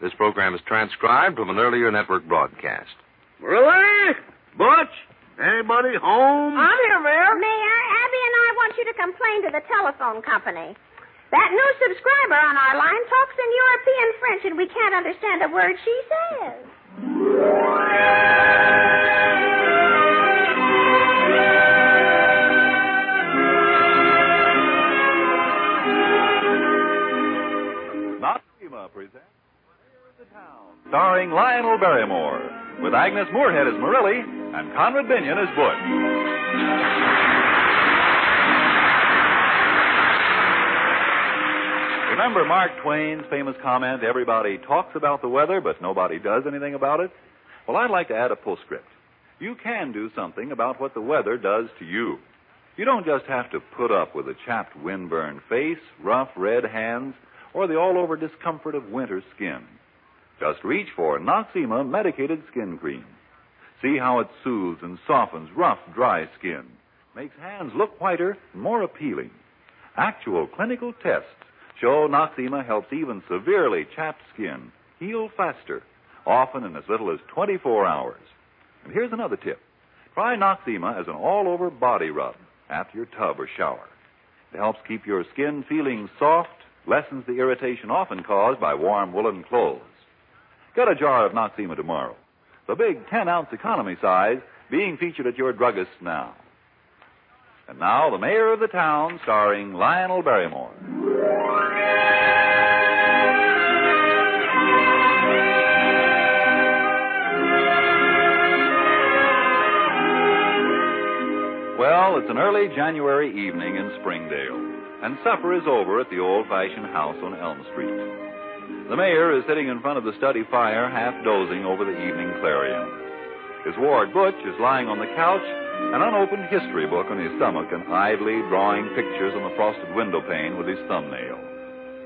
This program is transcribed from an earlier network broadcast. Really? Butch? Anybody home? I'm here, Mayor. Mayor, Abby and I want you to complain to the telephone company. That new subscriber on our line talks in European French, and we can't understand a word she says. Starring Lionel Barrymore, with Agnes Moorehead as Marilly and Conrad Binyon as Butch. Remember Mark Twain's famous comment, everybody talks about the weather, but nobody does anything about it? Well, I'd like to add a postscript. You can do something about what the weather does to you. You don't just have to put up with a chapped, windburned face, rough, red hands, or the all over discomfort of winter skin. Just reach for Noxzema medicated skin cream. See how it soothes and softens rough, dry skin, makes hands look whiter and more appealing. Actual clinical tests show Noxzema helps even severely chapped skin heal faster, often in as little as 24 hours. And here's another tip. Try Noxzema as an all over body rub after your tub or shower. It helps keep your skin feeling soft, lessens the irritation often caused by warm woolen clothes. Get a jar of Noxzema tomorrow. The big 10 ounce economy size being featured at your druggist now. And now, the mayor of the town, starring Lionel Barrymore. Well, it's an early January evening in Springdale, and supper is over at the old fashioned house on Elm Street. The mayor is sitting in front of the study fire, half dozing over the evening clarion. His ward, Butch, is lying on the couch, an unopened history book on his stomach, and idly drawing pictures on the frosted window pane with his thumbnail.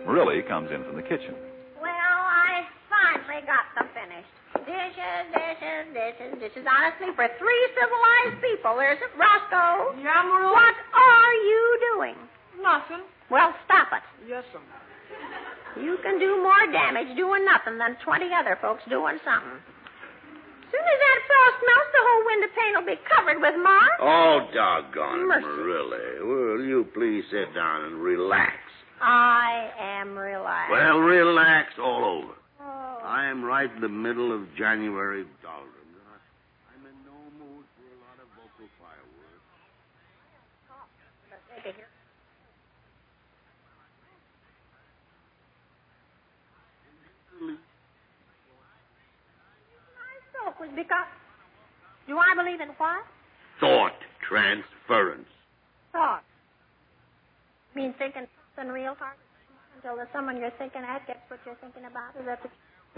Marilly comes in from the kitchen. Well, I finally got them finished. Dishes, dishes, dishes, dishes. Honestly, for three civilized people, there's Roscoe. Yeah, Marilly? What are you doing? Nothing. Well, stop it. Yes, sir. You can do more damage doing nothing than 20 other folks doing something. Soon as that frost melts, the whole window pane will be covered with moss. Oh, doggone it, Mercy. Marilly. Will you please sit down and relax? I am relaxed. Well, relax all over. Oh. I am right in the middle of January doldrums. I'm in no mood for a lot of vocal fireworks. Oh, My folk was because. Do I believe in what? Thought transference. Thought. You mean thinking something real hard until the someone you're thinking at gets what you're thinking about? Is that the.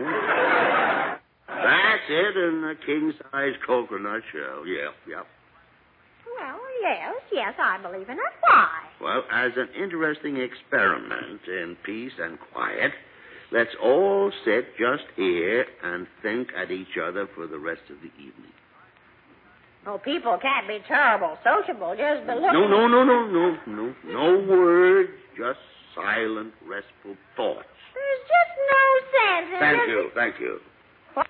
Hmm? That's it in a king size coconut shell. Yep, yep. Well, yes, yes, I believe in it. Why? Well, as an interesting experiment in peace and quiet, let's all sit just here and think at each other for the rest of the evening. Oh, people can't be terrible sociable just by looking. No, no, no, no, no, no. No words, just silent, restful thoughts. There's just no sense in Thank you, thank you. What?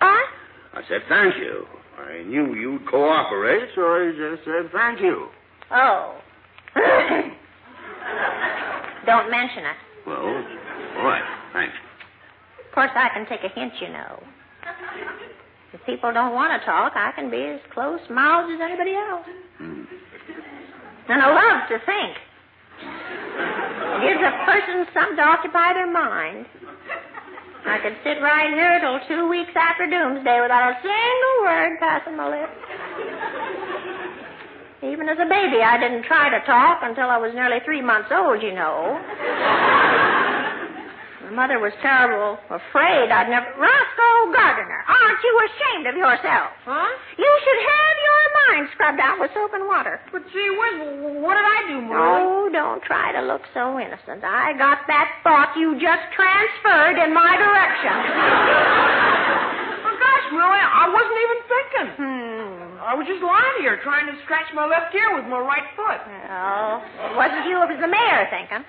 I said thank you. I knew you'd cooperate, so I just said thank you. Oh. Don't mention it. Well, course, I can take a hint, you know. If people don't want to talk, I can be as close mouthed as anybody else. Hmm. And I love to think. It gives a person something to occupy their mind. I could sit right here till two weeks after doomsday without a single word passing my lips. Even as a baby, I didn't try to talk until I was nearly three months old, you know. Mother was terrible, afraid I'd never. Roscoe Gardner, aren't you ashamed of yourself? Huh? You should have your mind scrubbed out with soap and water. But gee whiz, what did I do, Marie? Oh, don't try to look so innocent. I got that thought you just transferred in my direction. Oh, gosh, I wasn't even thinking. Hmm. I was just lying here trying to scratch my left ear with my right foot. Well, it wasn't you, it was the mayor thinking.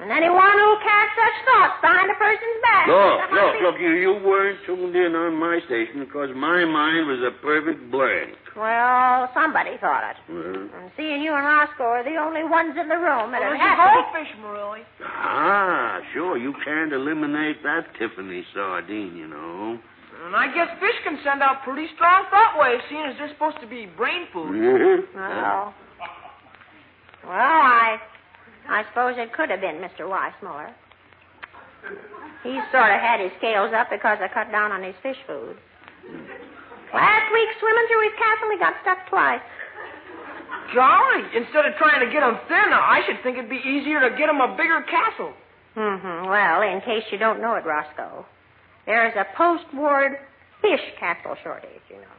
And anyone who casts such thoughts behind a person's back. Look, look, be- look, you, you weren't tuned in on my station because my mind was a perfect blank. Well, somebody thought it. Well, And seeing you and Roscoe are the only ones in the room, Well, it'd there's a to be... goldfish, Marie. ah, sure, you can't eliminate that Tiffany sardine, you know. And I guess fish can send out pretty strong thought waves, seeing as they're supposed to be brain food. Well, well, I, I suppose it could have been Mr. Weissmuller. He sort of had his scales up because I cut down on his fish food. Last week, swimming through his castle, he got stuck twice. Golly, instead of trying to get him thin, I should think it'd be easier to get him a bigger castle. Mm-hmm. Well, in case you don't know it, Roscoe, there's a post-war fish castle shortage, you know.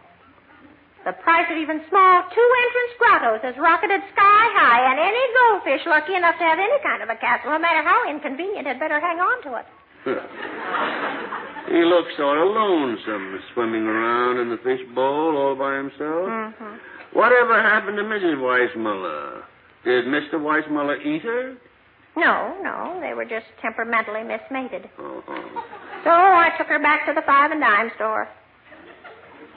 The price of even small two-entrance grottos has rocketed sky high, and any goldfish lucky enough to have any kind of a castle, no matter how inconvenient, had better hang on to it. he looks sort of lonesome swimming around in the fish bowl all by himself. Mm-hmm. Whatever happened to Mrs. Weissmuller? Did Mr. Weissmuller eat her? No, no, they were just temperamentally mismated. Uh-huh. So I took her back to the five and dime store.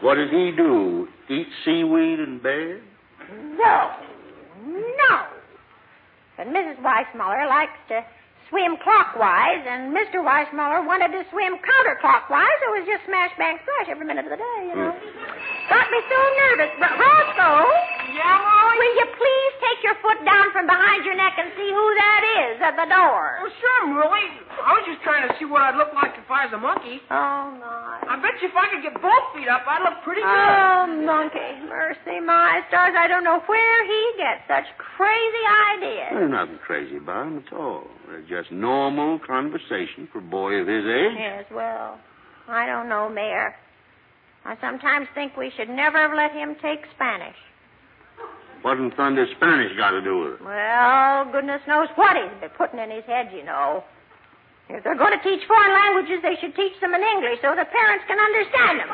What did he do? Eat seaweed in bed? No, no. But Mrs. Weissmuller likes to swim clockwise, and Mr. Weissmuller wanted to swim counterclockwise. It was just smash, bang, splash every minute of the day, you know. Hmm. Got me so nervous. But Roscoe, Yeah, Molly? will you please take your foot down from behind your neck and see who that is at the door? Oh, sure, Marie. I was just trying to see what I'd look like if I was a monkey. Oh, my. I bet you if I could get both feet up, I'd look pretty good. Oh, monkey. Mercy, my stars. I don't know where he gets such crazy ideas. There's nothing crazy about him at all. They're just normal conversation for a boy of his age. Yes, well, I don't know, Mayor. I sometimes think we should never have let him take Spanish. What in thunder Spanish got to do with it? Well, goodness knows what he's been putting in his head, you know. If they're going to teach foreign languages, they should teach them in English so the parents can understand them.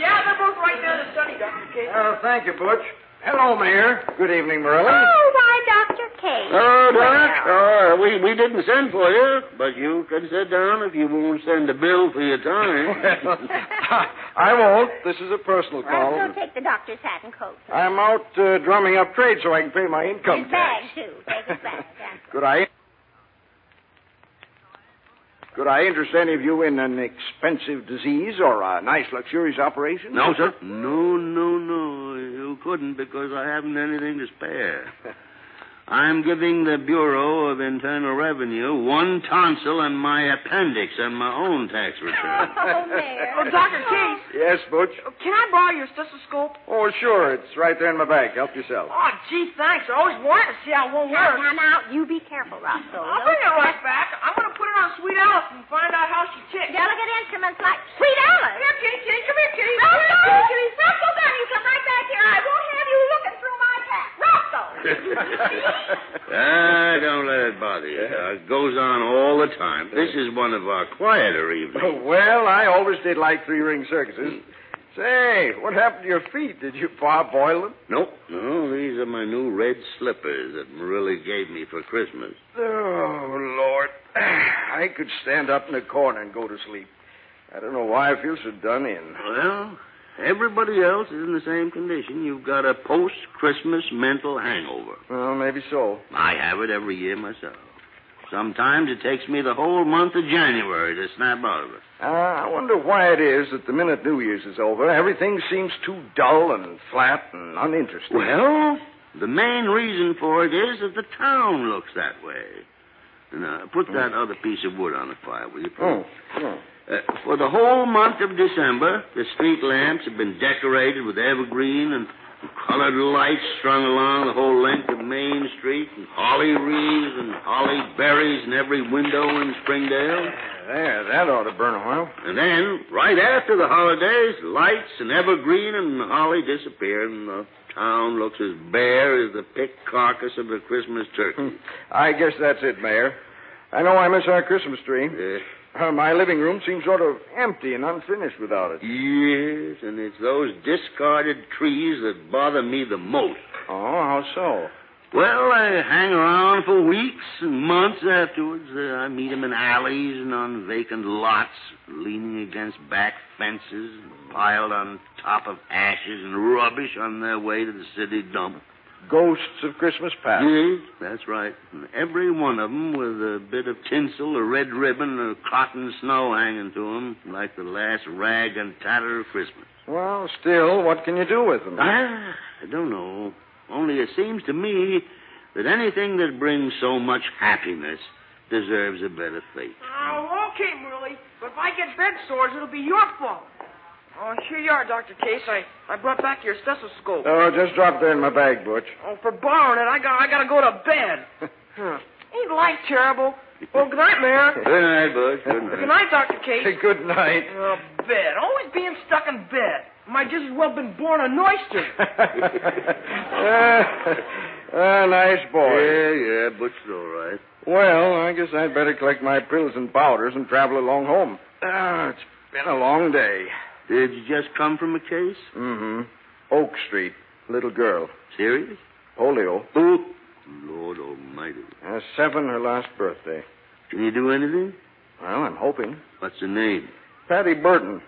Yeah, they're both right there in the study, Dr. Casey. Oh, thank you, Butch. Hello, Mayor. Good evening, Marilla. Oh, why, Dr. Case. Oh, Doc. Well, Oh, we, we didn't send for you, but you can sit down if you won't send a bill for your time. I won't. This is a personal call. Roscoe, take the doctor's hat and coat. I'm out uh, drumming up trade so I can pay my income his tax. bag, too. Take his bag. Yeah. Could I? Could I interest any of you in an expensive disease or a nice, luxurious operation? no, sir. No, no, no. You couldn't because I haven't anything to spare. I'm giving the Bureau of Internal Revenue one tonsil and my appendix and my own tax return. Oh, Mayor. Oh, Dr. Case, Yes, Butch. Oh, can I borrow your stethoscope? Oh, sure. It's right there in my bag. Help yourself. Oh, gee, thanks. I always wanted to see how one Now, works. now, now, you be careful, Roscoe. I'll bring it right back. I'm going to put it on Sweet Alice and find out how she ticks. Delicate instruments like Sweet Alice. Here, kitty, kitty. Come here, kitty. Roscoe! Come here, kitty. Roscoe Gunn, come right back here. I won't have you looking through my pack. Roscoe! Ah, don't let it bother you. Uh, it goes on all the time. This is one of our quieter evenings. well, I always did like three ring circuses. Say, what happened to your feet? Did you parboil them? Nope, no, these are my new red slippers that Marilla gave me for Christmas. Oh, Lord. I could stand up in a corner and go to sleep. I don't know why I feel so done in. Well, everybody else is in the same condition. You've got a post-Christmas mental hangover. Well, maybe so. I have it every year myself. Sometimes it takes me the whole month of January to snap out of it. Uh, I wonder why it is that the minute New Year's is over, everything seems too dull and flat and uninteresting. Well, the main reason for it is that the town looks that way. Now, put that hmm. other piece of wood on the fire, will you, please? Oh, oh. Uh, for the whole month of December, the street lamps have been decorated with evergreen and colored lights strung along the whole length of Main Street, and holly wreaths and holly berries in every window in Springdale. There, that ought to burn a while. And then, right after the holidays, lights and evergreen and holly disappear, and the town looks as bare as the picked carcass of a Christmas turkey. I guess that's it, Mayor. I know I miss our Christmas tree. Uh, Uh, my living room seems sort of empty and unfinished without it. yes, and it's those discarded trees that bother me the most. Oh, how so? Well, I hang around for weeks and months afterwards. Uh, I meet 'em in alleys and on vacant lots, leaning against back fences, piled on top of ashes and rubbish on their way to the city dump. Ghosts of Christmas past. Yes, that's right. And every one of them with a bit of tinsel, a red ribbon, or cotton snow hanging to 'em, like the last rag and tatter of Christmas. Well, still, what can you do with them? Ah, I don't know. Only it seems to me that anything that brings so much happiness deserves a better fate. Oh, okay, Merle. But if I get bed sores, it'll be your fault. Oh, here you are, Dr. Case. I, I brought back your stethoscope. Oh, just dropped there in my bag, Butch. Oh, for borrowing it, I got I got to go to bed. Huh. Ain't life terrible? Well, good night, Mayor. Good night, Butch. Good night. Good night, Dr. Case. Hey, good night. Oh, bed. Always being stuck in bed. Might just as well been born an oyster. Ah, nice boy. Yeah, yeah, Butch is all right. Well, I guess I'd better collect my pills and powders and travel along home. Ah, it's been a long day. Did you just come from a case? Mm-hmm. Oak Street. Little girl. Serious? Polio. Oh, Lord Almighty. Uh, seven, her last birthday. Can you do anything? Well, I'm hoping. What's her name? Patty Burton.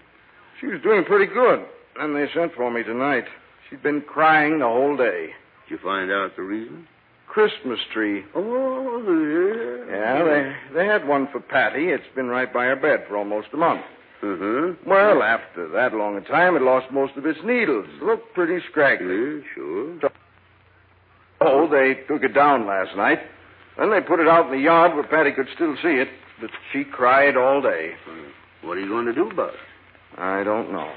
She was doing pretty good. And they sent for me tonight. She'd been crying the whole day. Did you find out the reason? Christmas tree. Oh, yeah. Yeah, they they had one for Patty. It's been right by her bed for almost a month. Uh-huh. Well, after that long a time, it lost most of its needles. Looked pretty scraggly. Sure. Oh, they took it down last night. Then they put it out in the yard where Patty could still see it. But she cried all day. What are you going to do about it? I don't know.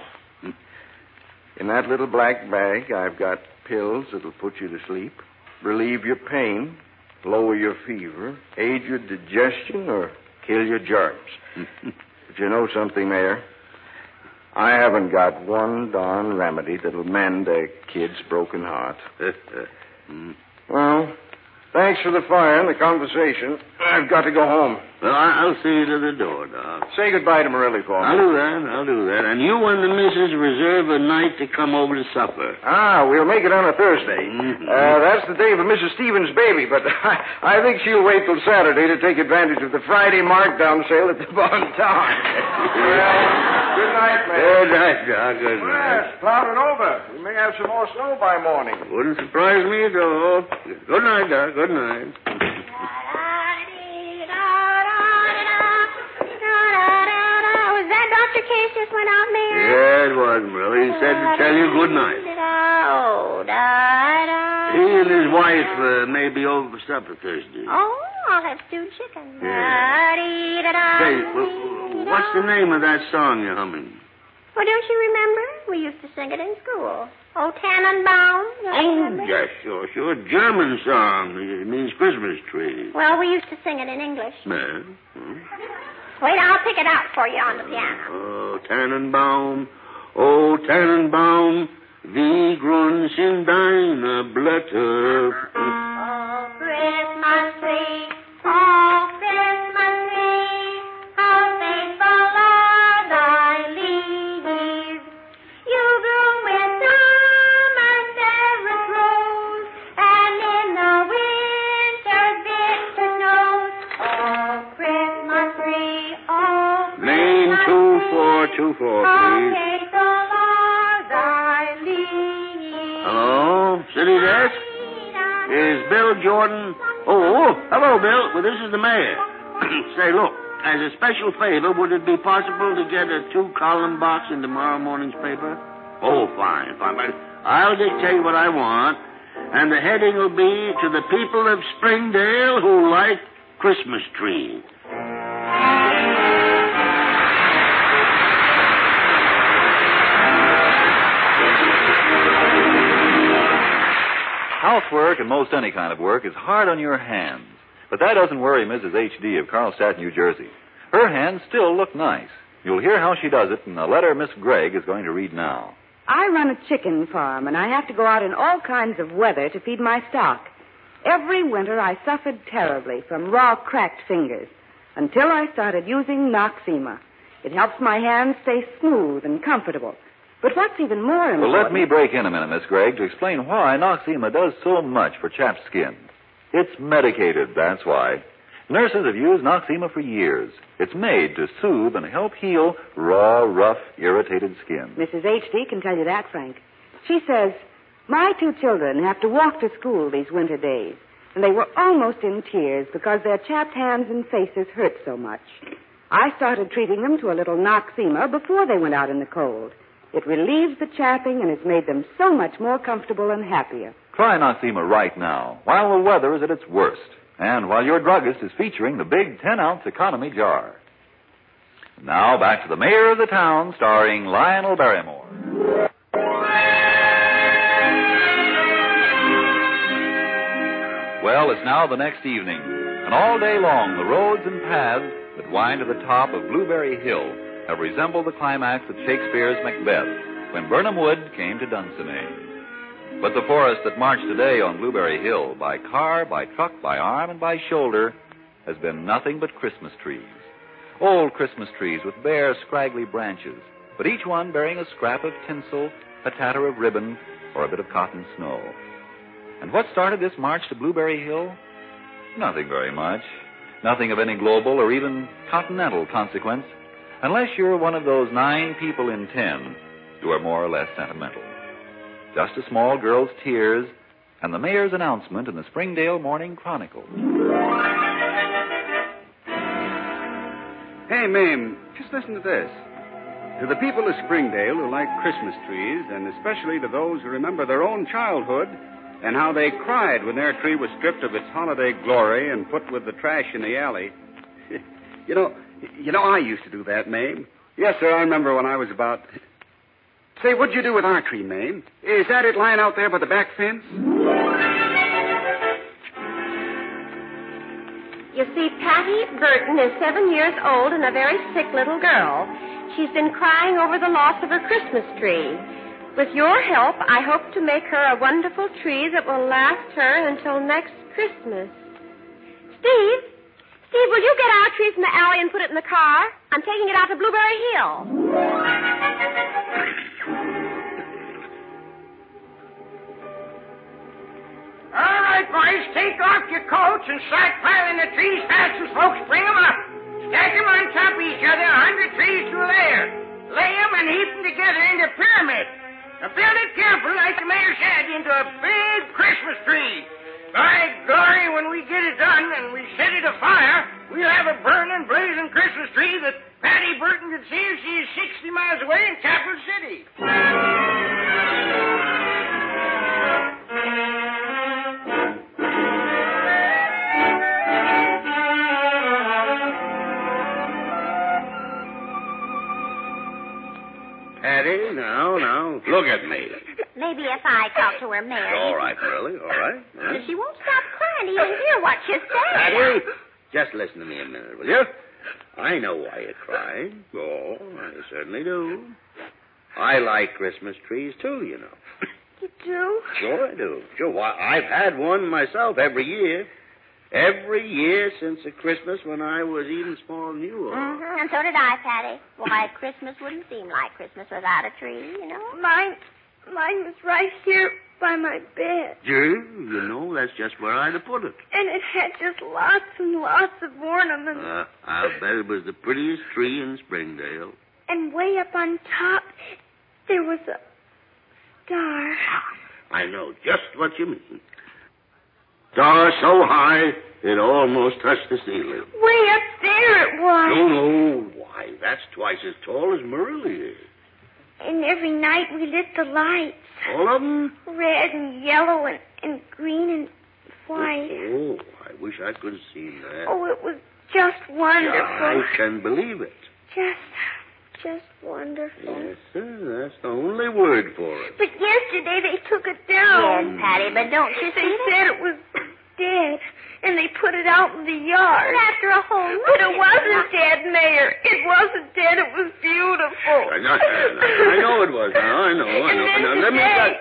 In that little black bag, I've got pills that'll put you to sleep, relieve your pain, lower your fever, aid your digestion, or kill your germs. but you know something, Mayor? I haven't got one darn remedy that'll mend a kid's broken heart. Mm. Well, thanks for the fire and the conversation. I've got to go home. Well, I'll see you to the door, Doc. Say goodbye to Morelli for me. I'll do that. I'll do that. And you and the missus reserve a night to come over to supper. Ah, we'll make it on a Thursday. Mhm. Uh, that's the day of Mrs. Stevens' baby, but I, I think she'll wait till Saturday to take advantage of the Friday markdown sale at the Bon Town. well, good night, man. Good night, Doc. Good Well, night. it's clouding over. We may have some more snow by morning. Wouldn't surprise me at all. Good night, Doc. Good night. Was that Dr. Case just went out, Mayor? Yeah, it was, Merle. He said to tell you good night. Oh, da-da. He and his wife uh, may be over for supper Thursday. Oh, I'll have stewed chicken. Yeah. Say, wh- what's the name of that song you're humming? Well, don't you remember? We used to sing it in school. Oh, Tannenbaum. Oh, yes, sure, sure. German song. It means Christmas tree. Well, we used to sing it in English. Yeah. Hmm. Wait, I'll pick it out for you on the piano. Oh, Tannenbaum, oh, Tannenbaum, wie grün sind deine Blätter. Oh, Christmas tree, oh, Christmas tree, how faithful are thy leaves. You bloom with summer's rose, and in the winter's bitter snows. Oh, Christmas tree, oh, Christmas tree, 2424, how please. faithful Jordan? Oh, Oh, hello, Bill. Well, this is the mayor. Say, look, as a special favor, would it be possible to get a two-column box in tomorrow morning's paper? Oh, fine, fine. I'll dictate what I want, and the heading will be to the people of Springdale who like Christmas trees. Housework and most any kind of work is hard on your hands. But that doesn't worry Mrs. H.D. of Carlstadt, New Jersey. Her hands still look nice. You'll hear how she does it in a letter Miss Gregg is going to read now. I run a chicken farm, and I have to go out in all kinds of weather to feed my stock. Every winter I suffered terribly from raw, cracked fingers until I started using Noxzema. It helps my hands stay smooth and comfortable. But what's even more important... Well, let me break in a minute, Miss Gregg, to explain why Noxzema does so much for chapped skin. It's medicated, that's why. Nurses have used Noxzema for years. It's made to soothe and help heal raw, rough, irritated skin. Mrs. H.D. can tell you that, Frank. She says, My two children have to walk to school these winter days, and they were almost in tears because their chapped hands and faces hurt so much. I started treating them to a little Noxzema before they went out in the cold. It relieves the chapping and has made them so much more comfortable and happier. Try Noxzema right now, while the weather is at its worst, and while your druggist is featuring the big 10 ounce economy jar. Now back to the mayor of the town, starring Lionel Barrymore. Well, it's now the next evening, and all day long the roads and paths that wind to the top of Blueberry Hill have resembled the climax of Shakespeare's Macbeth when Birnam Wood came to Dunsinane. But the forest that marched today on Blueberry Hill, by car, by truck, by arm, and by shoulder, has been nothing but Christmas trees. Old Christmas trees with bare, scraggly branches, but each one bearing a scrap of tinsel, a tatter of ribbon, or a bit of cotton snow. And what started this march to Blueberry Hill? Nothing very much. Nothing of any global or even continental consequence, unless you're one of those nine people in ten who are more or less sentimental. Just a small girl's tears and the mayor's announcement in the Springdale Morning Chronicle. Hey, Mame, just listen to this. To the people of Springdale who like Christmas trees, and especially to those who remember their own childhood and how they cried when their tree was stripped of its holiday glory and put with the trash in the alley. you know, you know, I used to do that, Mame. Yes, sir, I remember when I was about. Say, what'd you do with our tree, Mame? Is that it lying out there by the back fence? You see, Patty Burton is seven years old and a very sick little girl. She's been crying over the loss of her Christmas tree. With your help, I hope to make her a wonderful tree that will last her until next Christmas. Tree from the alley and put it in the car? I'm taking it out to Blueberry Hill. All right, boys, take off your coats and start piling the trees fast as folks bring 'em up. Stack 'em on top of each other, a hundred trees to a layer. Lay 'em and heap 'em together into a pyramid. Now build it careful, like the mayor said, into a big Christmas tree. By glory, when we get it done and we set it afire, we'll have a burning, blazing Christmas tree that Patty Burton could see if she's 60 miles away in Capital City. Patty, now, now, look at me. Maybe if I talk to her, Mary. All right, Curly, all right. all right. She won't stop crying to even hear what you say. Patty, just listen to me a minute, will you? I know why you're crying. Oh, I certainly do. I like Christmas trees, too, you know. You do? Sure I do. Sure, why, I've had one myself every year. Every year since the Christmas when I was even smaller than you are. Mm-hmm, and so did I, Patty. Why, Christmas wouldn't seem like Christmas without a tree, you know? Mine, mine was right here by my bed. Gee, you know, that's just where I'd have put it. And it had just lots and lots of ornaments. Uh, I'll bet it was the prettiest tree in Springdale. And way up on top, there was a star. I know just what you mean. Star so high it almost touched the ceiling. Way up there it was. No, no. Why, that's twice as tall as Merle is. And every night we lit the lights. All of them? Red and yellow and, and green and white. Oh, I wish I could have seen that. Oh, it was just wonderful. I can believe it. Just, just wonderful. Yes, sir. That's the only word for it. But yesterday they took it down. Yes, Patty, but don't you They see said it was dead, and they put it out in the yard. after a whole But it wasn't dead, Mayor. It wasn't dead. It was beautiful. I know, I know it was. Now, I know, I And know. then Now, let me... today, Now, look,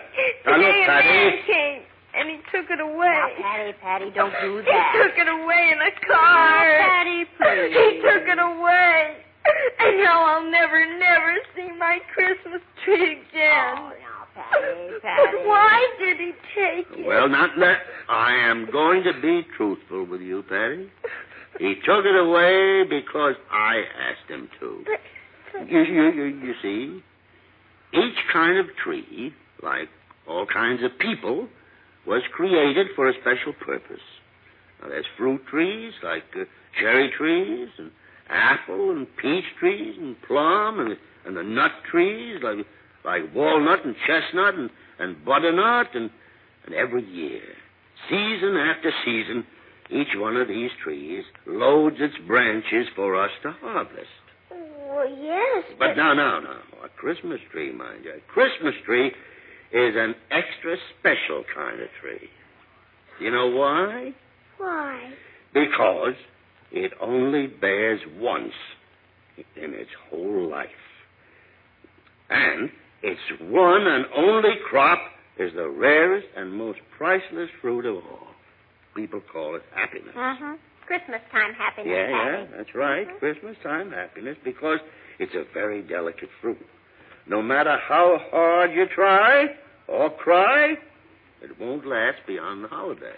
today a Patty. man came, and he took it away. Now, Patty, Patty, don't do that. He took it away in a car. Now, Patty, please. He took it away. And now I'll never, never see my Christmas tree again. Oh, now, Patty, But Patty. why did he take it? Well, not that. I am going to be truthful with you, Patty. He took it away because I asked him to. But, but You, you, you, you see, each kind of tree, like all kinds of people, was created for a special purpose. Now, there's fruit trees like uh, cherry trees and apple and peach trees and plum and, and the nut trees like like walnut and chestnut and, and butternut and, and every year, season after season, each one of these trees loads its branches for us to harvest. well, yes, But no, no, no. A Christmas tree, mind you. A Christmas tree is an extra special kind of tree. You know why? why? Because it only bears once in its whole life. And its one and only crop is the rarest and most priceless fruit of all. People call it happiness. Uh-huh. Christmas time happiness, Yeah, yeah, that's right. Christmas time happiness because it's a very delicate fruit. No matter how hard you try or cry, it won't last beyond the holiday.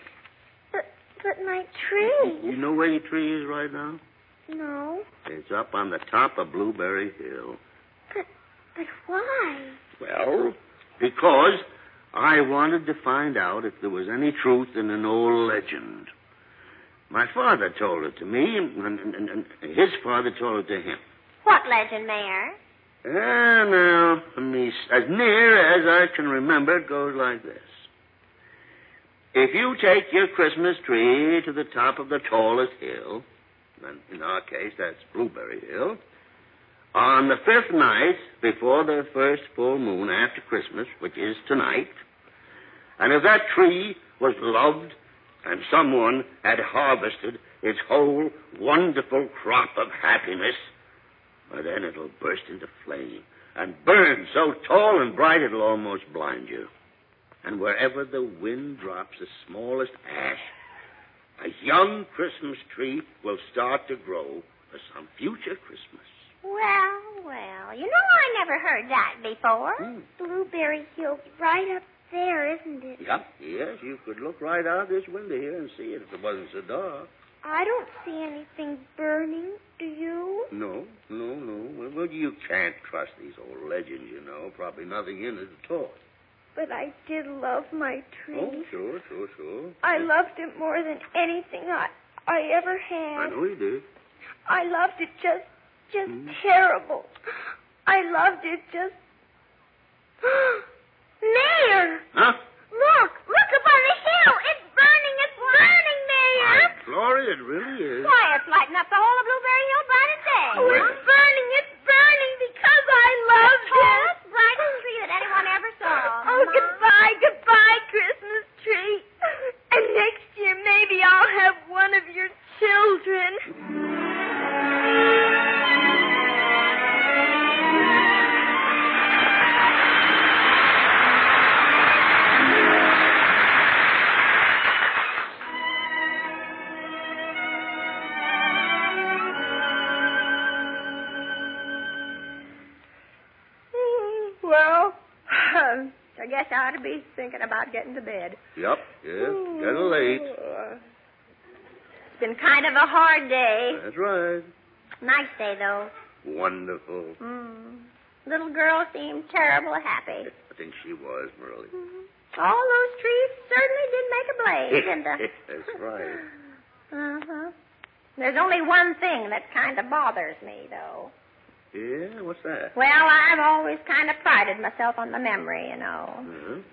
But, but my tree. You know where your tree is right now? No. It's up on the top of Blueberry Hill. But, why? Well, because I wanted to find out if there was any truth in an old legend. My father told it to me, and, and, and, and his father told it to him. What legend, Mayor? Ah, now, as near as I can remember, it goes like this. If you take your Christmas tree to the top of the tallest hill, and in our case that's Blueberry Hill, on the fifth night before the first full moon after Christmas, which is tonight, and if that tree was loved and someone had harvested its whole wonderful crop of happiness, well, then it'll burst into flame and burn so tall and bright it'll almost blind you. And wherever the wind drops the smallest ash, a young Christmas tree will start to grow for some future Christmas. Well, well, you know I never heard that before. Hmm. Blueberry Hill's right up there, isn't it? Yep, yes, you could look right out this window here and see it if it wasn't so dark. I don't see anything burning. Do you? No, no, no. Well, you can't trust these old legends, you know. Probably nothing in it at all. But I did love my tree. Oh, sure, sure, sure. I loved it more than anything I I ever had. I know you did. I loved it just just Hmm. terrible. I loved it just Mayor! Huh? Look! Look up on the hill! It's burning! It's burning, Mayor! Gloria, it really is. Why, it's lighting up the whole of Blueberry Hill bright as day. Oh, it's hard day. That's right. Nice day, though. Wonderful. Mm. Little girl seemed terrible happy. I think she was, Merle. All those trees certainly did make a blaze, didn't they? That's right. Uh-huh. There's only one thing that kind of bothers me, though. Yeah, what's that? Well, I've always kind of prided myself on my memory, you know.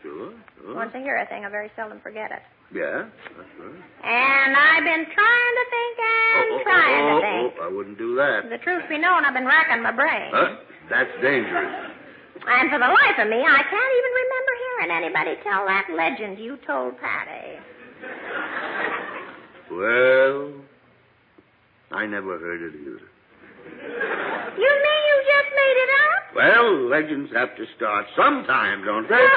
Sure, sure. Once I hear a thing, I very seldom forget it. Yeah, that's right. And I've been trying to think and oh, oh trying oh, to think. oh, I wouldn't do that. The truth be known, I've been racking my brain. Huh? That's dangerous. And for the life of me, I can't even remember hearing anybody tell that legend you told Patty. Well, I never heard it either. You mean you just made it up? Well, legends have to start sometime, don't they?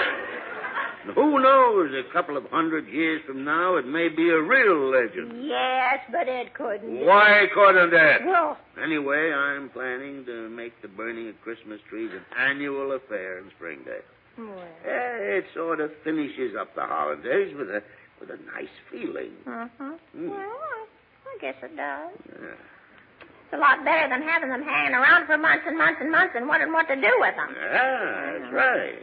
Who knows? A couple of hundred years from now, it may be a real legend. Yes, but it couldn't. Why couldn't it? Well, Anyway, I'm planning to make the burning of Christmas trees an annual affair in Springdale. well. Eh, It sort of finishes up the holidays with a with a nice feeling. Uh-huh. Hmm. Well, I, I guess it does. Yeah. It's a lot better than having them hanging around for months and months and months and wondering what to do with them. Yeah, that's right.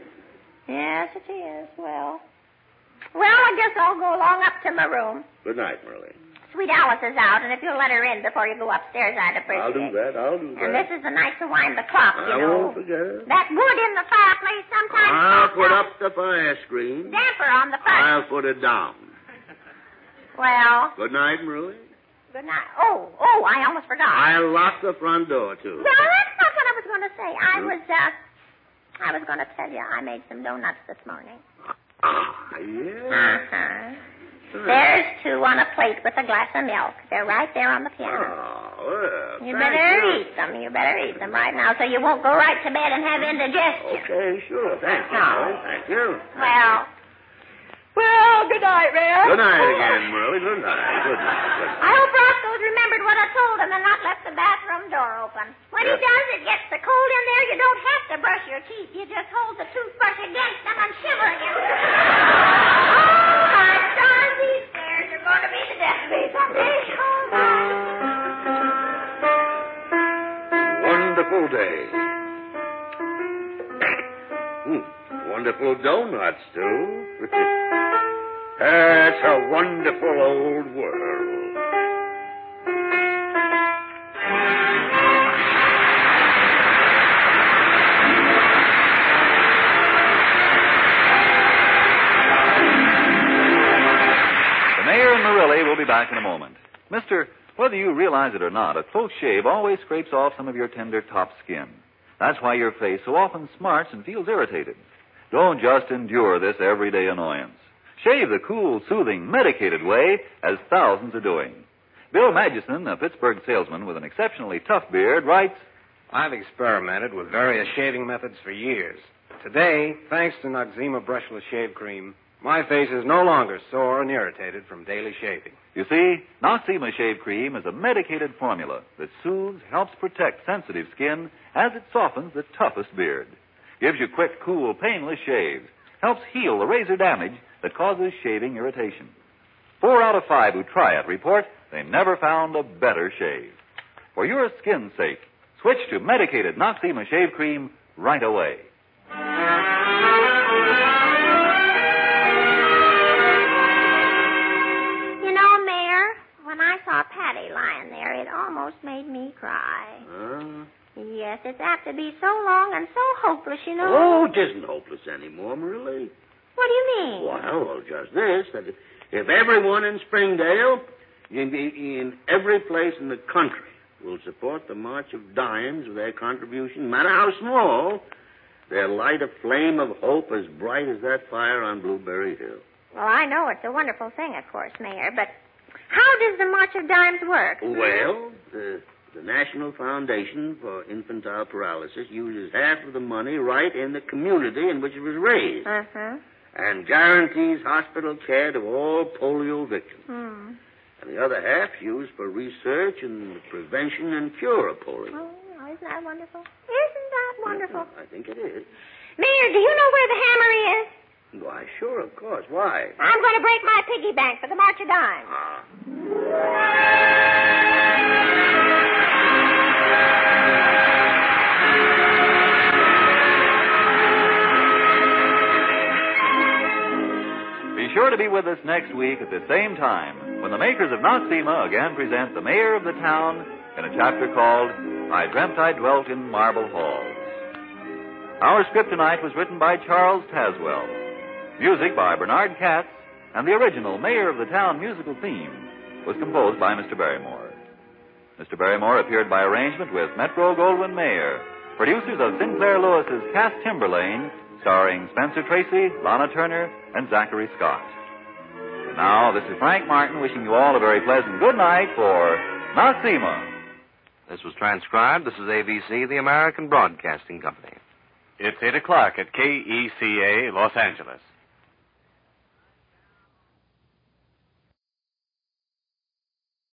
Yes, it is. Well, well, I guess I'll go along up to my room. Good night, Merle. Sweet Alice is out, and if you'll let her in before you go upstairs, I'd appreciate it. I'll do that. I'll do that. And this is the night to wind the clock, you I know. won't forget it. That wood in the fireplace sometimes I'll put up the fire screen. damper on the fire. I'll put it down. Well, Good night, Merle. good night. Oh, oh, I almost forgot. I'll lock the front door, too. Well, that's not what I was going to say. I Hmm? was, uh, I was going to tell you I made some donuts this morning. Ah, yeah. Uh-huh. There's two on a plate with a glass of milk. They're right there on the piano. Oh, well, You better you. eat them. You better eat them right now so you won't go right to bed and have indigestion. Okay, sure. Thank you. No. Thank you. Well, good night, man. Good night again, Merle. Good night. Good night. Good night. I hope Roscoe's remembered what I told him and not left the bathroom door open. When he does, it gets so cold in there you don't have to brush your teeth. You just hold the toothbrush against them and shiver again. oh, my stars, these stairs are going to be the death of me someday. Oh, my. Wonderful day. Hmm, Wonderful donuts, too. That's a wonderful old world. The mayor and Marilly will be back in a moment. Mister, whether you realize it or not, a close shave always scrapes off some of your tender top skin. That's why your face so often smarts and feels irritated. Don't just endure this everyday annoyance. Shave the cool, soothing, medicated way, as thousands are doing. Bill Magison, a Pittsburgh salesman with an exceptionally tough beard, writes, I've experimented with various shaving methods for years. Today, thanks to Noxzema brushless shave cream, my face is no longer sore and irritated from daily shaving. You see, Noxzema Shave Cream is a medicated formula that soothes, helps protect sensitive skin as it softens the toughest beard. Gives you quick, cool, painless shaves. Helps heal the razor damage that causes shaving irritation. Four out of five who try it report they never found a better shave. For your skin's sake, switch to medicated Noxzema Shave Cream right away. You know, Mayor, when I saw Patty lying there, it almost made me cry. Huh? Yes, it's apt to be so long and so hopeless, you know. Oh, it isn't hopeless anymore, Marilly. What do you mean? Well, well, just this, that if everyone in Springdale, in, in every place in the country, will support the March of Dimes with their contribution, no matter how small, they'll light a flame of hope as bright as that fire on Blueberry Hill. Well, I know it's a wonderful thing, of course, Mayor, but how does the March of Dimes work? Well, the, the National Foundation for Infantile Paralysis uses half of the money right in the community in which it was raised Uh-huh. And guarantees hospital care to all polio victims. Hmm. And the other half used for research and the prevention and cure of polio. Oh, isn't that wonderful? Isn't that wonderful? I think it is. Mayor, do you know where the hammer is? Why, sure, of course. Why? I'm going to break my piggy bank for the March of Dimes. Ah. To be with us next week at the same time when the makers of Noxzema again present the mayor of the town in a chapter called I Dreamt I Dwelt in Marble Halls. Our script tonight was written by Charles Tazewell, music by Bernard Katz, and the original Mayor of the Town musical theme was composed by Mr. Barrymore. Mr. Barrymore appeared by arrangement with Metro Goldwyn Mayer, producers of Sinclair Lewis's Cass Timberlane, starring Spencer Tracy, Lana Turner, and Zachary Scott. And now, this is Frank Martin wishing you all a very pleasant good night for Noxzema. This was transcribed. This is ABC, the American Broadcasting Company. It's 8 o'clock at KECA, Los Angeles.